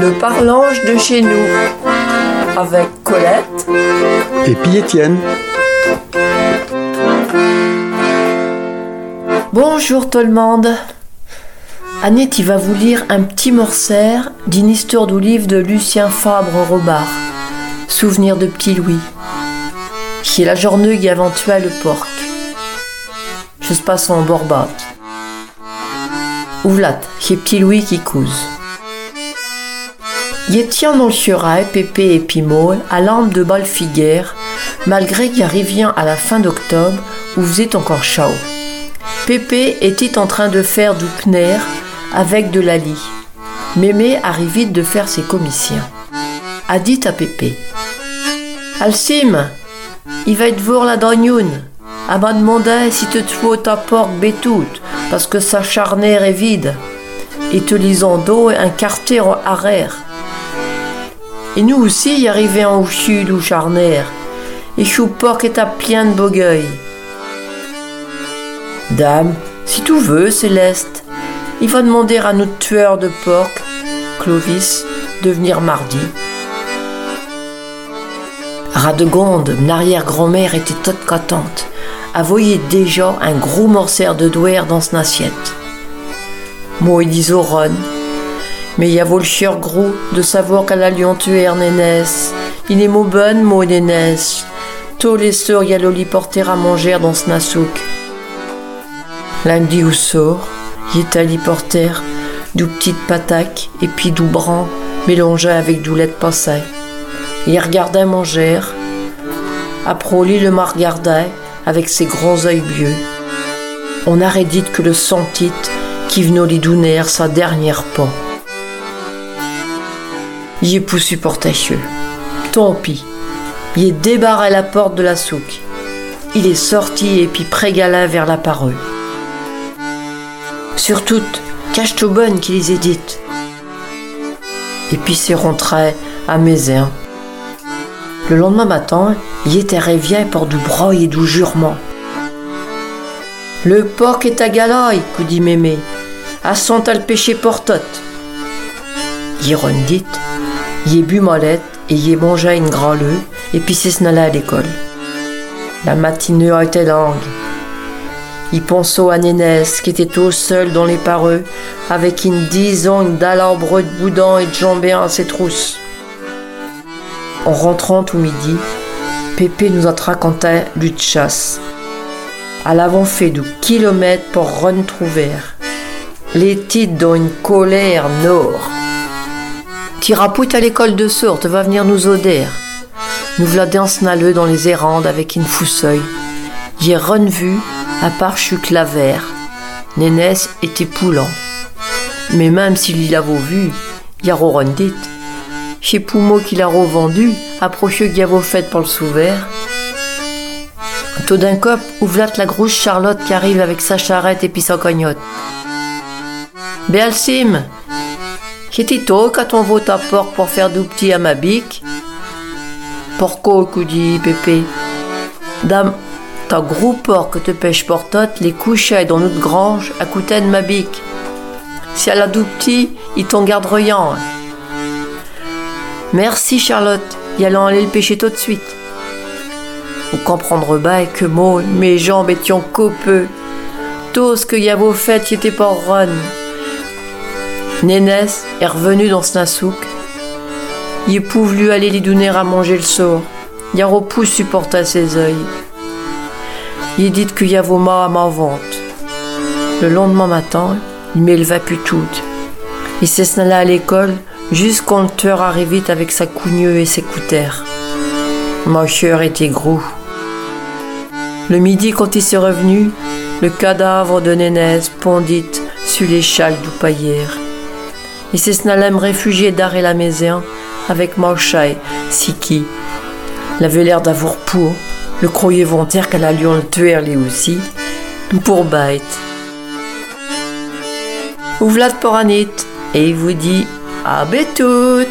Le parlange de chez nous avec Colette et puis Étienne. Bonjour tout le monde. Annette il va vous lire un petit morceau d'une histoire d'olive de Lucien Fabre Robard. Souvenir de petit Louis. Qui est la journée qui avant tué le porc. Je se passe en borbat. Ouvlat, qui est petit Louis qui couse. Il tient dans le churail, Pépé et Pimol, à lampe de balle figuère, malgré qu'il arrivait à la fin d'octobre où faisait encore chaud. Pépé était en train de faire du pner avec de la lie. Mémé arrive vite de faire ses commissions. A dit à Pépé Alcime, il va être voir la dragnoune. A m'a demandé si te trouves ta porte bétoute, parce que sa charnière est vide. Et te lisant d'eau un quartier en arrière. Et nous aussi y arrivions au sud ou charnière. Et chou porc est à plein de bogueil. Dame, si tu veux, Céleste, il va demander à notre tueur de porc, Clovis, de venir mardi. Radegonde, mon arrière-grand-mère, était toute contente. Voyait déjà un gros morceau de douer dans son assiette. Moi, il dit Ron, mais il y a le chieur gros de savoir qu'elle a lion tuer Nénès. Il est mon bonne, moi, Nénès. Tous les sœurs y a l'oli porter à manger dans ce nasouk. Lundi ou sort, est allé porter du petites pataques et puis du bran mélangé avec du lait de passé. Il regardait manger. Après, lui le m'a regardait avec ses grands yeux bleus. On aurait dit que le sentit qui venait lui donner sa dernière peau. Il est pour supporter Tant pis. Il est débarré la porte de la souque. Il est sorti et puis prégala vers la parole. Surtout, cache tout bonne qui les édite. Et puis c'est rentré à Mézin. Le lendemain matin, il était réveillé par du broy et du jurement. Le porc est à galaille, coup dit mémé. À son le péché portote. Dit, est bu molette et est mangé une grande et puis c'est à l'école. La matinée était longue. Il pensait à Nénès qui était tout seul dans les pareux avec une dizaine d'alarbres de boudin et de jambes à ses trousses. En rentrant tout midi, Pépé nous a raconté du chasse. Elle avait fait du kilomètre pour retrouver. Les titres dans une colère nord. Tirapout à l'école de sorte va venir nous oder. Nous v'la naleux dans les érandes avec une fousseuil. J'ai revu à part claver. Nénès était poulant. Mais même s'il l'avait vu, y a dit. Chez Poumo qu'il a revendu, approcheux Gavo fait pour le souvert. Tout d'un cop, ouvlat la grosse Charlotte qui arrive avec sa charrette et puis sa cognotte. Béalcim, qu'est-il tôt quand on vote à porc pour faire du petit à ma bique Porco, dit Pépé? Dame, ta gros porc que te pêche portote les couchait dans notre grange à côté de ma bique. Si elle a du petit, il t'en garde rien. Merci Charlotte, y allons aller le pêcher tout de suite. Vous comprendre bien que moi, mes jambes étaient copeux. Tout ce que y avait fait y était pas run. Nénès est revenu dans ce. Il pouvait lui aller lui donner à manger le sort. Yaropou supporta ses yeux. Il dit que y à ma vente. Le lendemain matin, il m'éleva plus tout. Il s'est à l'école jusqu'on le tueur arrivait avec sa cougneux et ses coutères. Mon cœur était gros. Le midi, quand il s'est revenu, le cadavre de Nénès pondit sur les châles du paillère. S'est me réfugier d'arrêt la maison avec Marchai, Siki. Il avait l'air d'avoir pour, le croyait volontaire qu'elle allait le tuer lui aussi, pour bête. Ouvlat pour Anit, et il vous dit à tout.